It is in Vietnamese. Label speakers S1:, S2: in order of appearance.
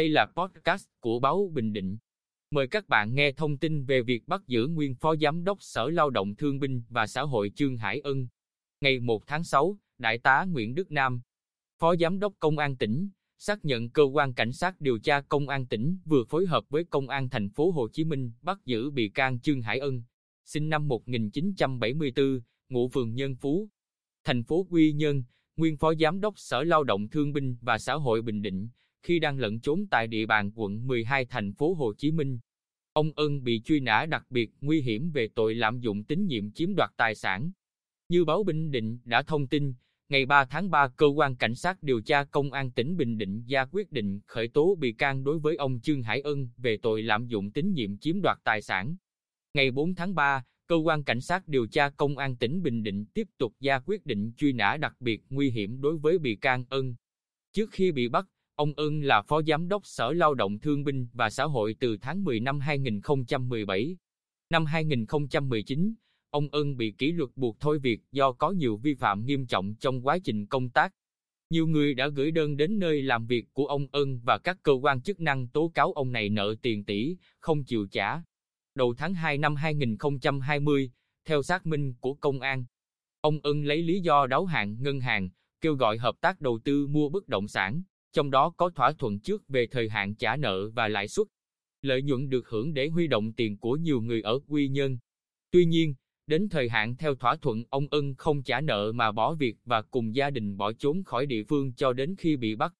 S1: Đây là podcast của báo Bình Định. Mời các bạn nghe thông tin về việc bắt giữ nguyên Phó Giám đốc Sở Lao động Thương binh và Xã hội Trương Hải Ân. Ngày 1 tháng 6, Đại tá Nguyễn Đức Nam, Phó Giám đốc Công an tỉnh, xác nhận cơ quan cảnh sát điều tra Công an tỉnh vừa phối hợp với Công an thành phố Hồ Chí Minh bắt giữ bị can Trương Hải Ân, sinh năm 1974, ngụ phường Nhân Phú, thành phố Quy Nhơn, nguyên Phó Giám đốc Sở Lao động Thương binh và Xã hội Bình Định, khi đang lẫn trốn tại địa bàn quận 12 thành phố Hồ Chí Minh. Ông Ân bị truy nã đặc biệt nguy hiểm về tội lạm dụng tín nhiệm chiếm đoạt tài sản. Như báo Bình Định đã thông tin, ngày 3 tháng 3 cơ quan cảnh sát điều tra công an tỉnh Bình Định ra quyết định khởi tố bị can đối với ông Trương Hải Ân về tội lạm dụng tín nhiệm chiếm đoạt tài sản. Ngày 4 tháng 3, cơ quan cảnh sát điều tra công an tỉnh Bình Định tiếp tục ra quyết định truy nã đặc biệt nguy hiểm đối với bị can Ân. Trước khi bị bắt, Ông Ân là Phó Giám đốc Sở Lao động Thương binh và Xã hội từ tháng 10 năm 2017. Năm 2019, ông Ân bị kỷ luật buộc thôi việc do có nhiều vi phạm nghiêm trọng trong quá trình công tác. Nhiều người đã gửi đơn đến nơi làm việc của ông Ân và các cơ quan chức năng tố cáo ông này nợ tiền tỷ, không chịu trả. Đầu tháng 2 năm 2020, theo xác minh của công an, ông Ân lấy lý do đáo hạn ngân hàng, kêu gọi hợp tác đầu tư mua bất động sản trong đó có thỏa thuận trước về thời hạn trả nợ và lãi suất. Lợi nhuận được hưởng để huy động tiền của nhiều người ở Quy Nhơn. Tuy nhiên, đến thời hạn theo thỏa thuận ông Ân không trả nợ mà bỏ việc và cùng gia đình bỏ trốn khỏi địa phương cho đến khi bị bắt.